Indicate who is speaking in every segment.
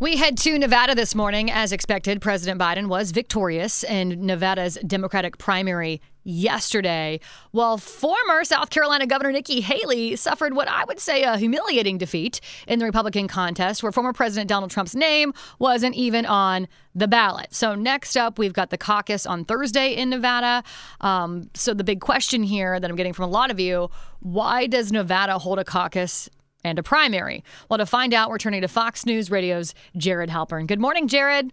Speaker 1: We head to Nevada this morning. As expected, President Biden was victorious in Nevada's Democratic primary yesterday, while former South Carolina Governor Nikki Haley suffered what I would say a humiliating defeat in the Republican contest, where former President Donald Trump's name wasn't even on the ballot. So, next up, we've got the caucus on Thursday in Nevada. Um, so, the big question here that I'm getting from a lot of you why does Nevada hold a caucus and a primary. Well, to find out, we're turning to Fox News Radio's Jared Halpern. Good morning, Jared.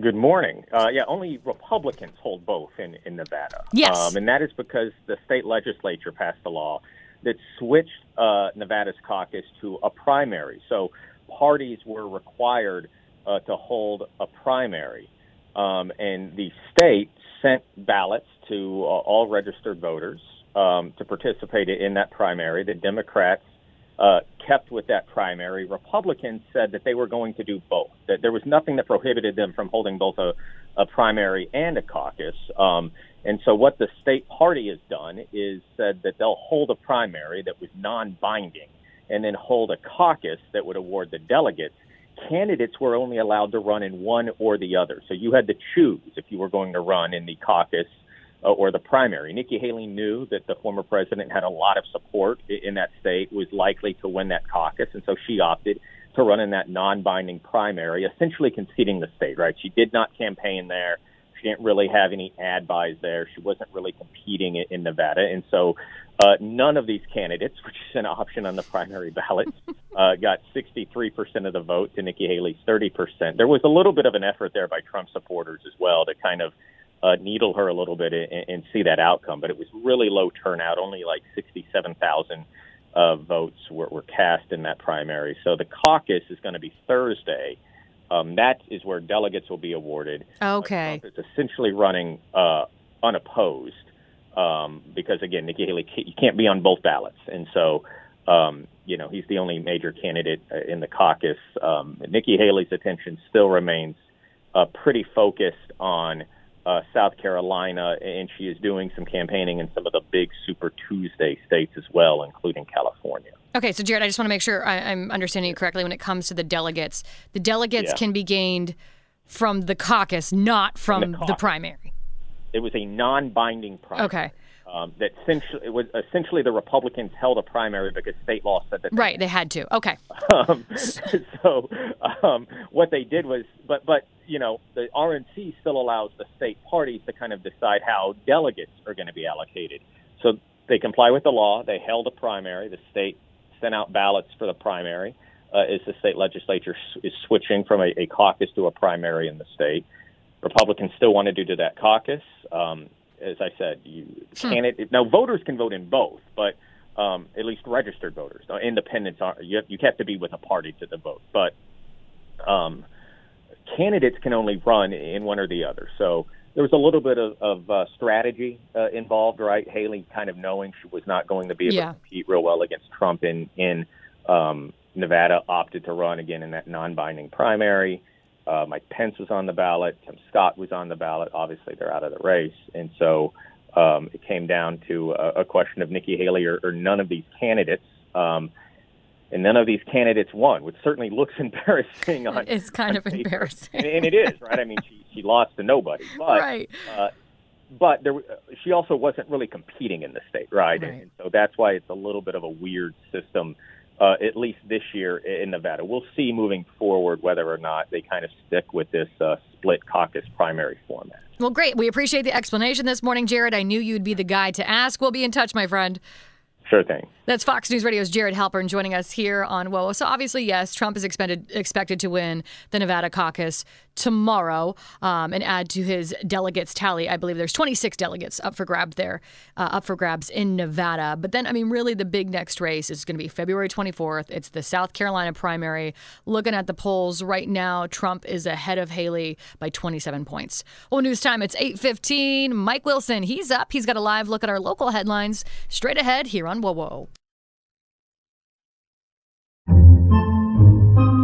Speaker 2: Good morning. Uh, yeah, only Republicans hold both in, in Nevada.
Speaker 1: Yes.
Speaker 2: Um, and that is because the state legislature passed a law that switched uh, Nevada's caucus to a primary. So parties were required uh, to hold a primary. Um, and the state sent ballots to uh, all registered voters um, to participate in that primary. The Democrats uh, kept with that primary. Republicans said that they were going to do both, that there was nothing that prohibited them from holding both a, a primary and a caucus. Um, and so what the state party has done is said that they'll hold a primary that was non binding and then hold a caucus that would award the delegates. Candidates were only allowed to run in one or the other. So you had to choose if you were going to run in the caucus uh, or the primary. Nikki Haley knew that the former president had a lot of support in that state, was likely to win that caucus, and so she opted to run in that non-binding primary, essentially conceding the state. Right? She did not campaign there. She didn't really have any ad buys there. She wasn't really competing in Nevada, and so uh, none of these candidates, which is an option on the primary ballot, uh, got 63% of the vote to Nikki Haley's 30%. There was a little bit of an effort there by Trump supporters as well to kind of uh, needle her a little bit and, and see that outcome. But it was really low turnout, only like 67,000 uh, votes were, were cast in that primary. So the caucus is going to be Thursday. Um, that is where delegates will be awarded.
Speaker 1: Okay.
Speaker 2: It's essentially running uh, unopposed um, because, again, Nikki Haley, you can't be on both ballots. And so, um, you know, he's the only major candidate uh, in the caucus. Um, Nikki Haley's attention still remains uh, pretty focused on uh, South Carolina, and she is doing some campaigning in some of the big Super Tuesday states as well, including California.
Speaker 1: Okay, so Jared, I just want to make sure I, am understanding you correctly when it comes to the delegates. The delegates yeah. can be gained from the caucus, not from, from the, the, primary.
Speaker 2: It was a non-binding primary.
Speaker 1: Okay.
Speaker 2: Um, that essentially, it was essentially the Republicans held a primary because state law said that.
Speaker 1: They right, they had to. Okay.
Speaker 2: Um, so um, what they did was, but but you know, the RNC still allows the state parties to kind of decide how delegates are going to be allocated. So they comply with the law. They held a primary. The state sent out ballots for the primary. Uh, as the state legislature is switching from a, a, caucus to a primary in the state. Republicans still want to do to that caucus. Um, as I said, you hmm. candidate now voters can vote in both, but um, at least registered voters, now, independents are you have, you have to be with a party to the vote, but um, candidates can only run in one or the other. So there was a little bit of, of uh, strategy uh, involved, right? Haley kind of knowing she was not going to be able
Speaker 1: yeah.
Speaker 2: to compete real well against Trump in in um, Nevada, opted to run again in that non-binding primary. Uh, Mike Pence was on the ballot. Tim Scott was on the ballot. Obviously, they're out of the race, and so um, it came down to a, a question of Nikki Haley or, or none of these candidates. Um, and none of these candidates won, which certainly looks embarrassing. On
Speaker 1: it's kind of
Speaker 2: paper.
Speaker 1: embarrassing,
Speaker 2: and, and, it is, right? I mean, she she lost to nobody, but
Speaker 1: right.
Speaker 2: Uh, but there, she also wasn't really competing in the state, right?
Speaker 1: right.
Speaker 2: And, and so that's why it's a little bit of a weird system, uh, at least this year in Nevada. We'll see moving forward whether or not they kind of stick with this uh, split caucus primary format.
Speaker 1: Well, great. We appreciate the explanation this morning, Jared. I knew you'd be the guy to ask. We'll be in touch, my friend.
Speaker 2: Sure thing.
Speaker 1: That's Fox News Radio's Jared Halpern joining us here on WOWO. So obviously, yes, Trump is expected expected to win the Nevada caucus tomorrow um, and add to his delegates tally. I believe there's 26 delegates up for grab there, uh, up for grabs in Nevada. But then, I mean, really, the big next race is going to be February 24th. It's the South Carolina primary. Looking at the polls right now, Trump is ahead of Haley by 27 points. Well, news time. It's 8:15. Mike Wilson, he's up. He's got a live look at our local headlines straight ahead here on WOWO.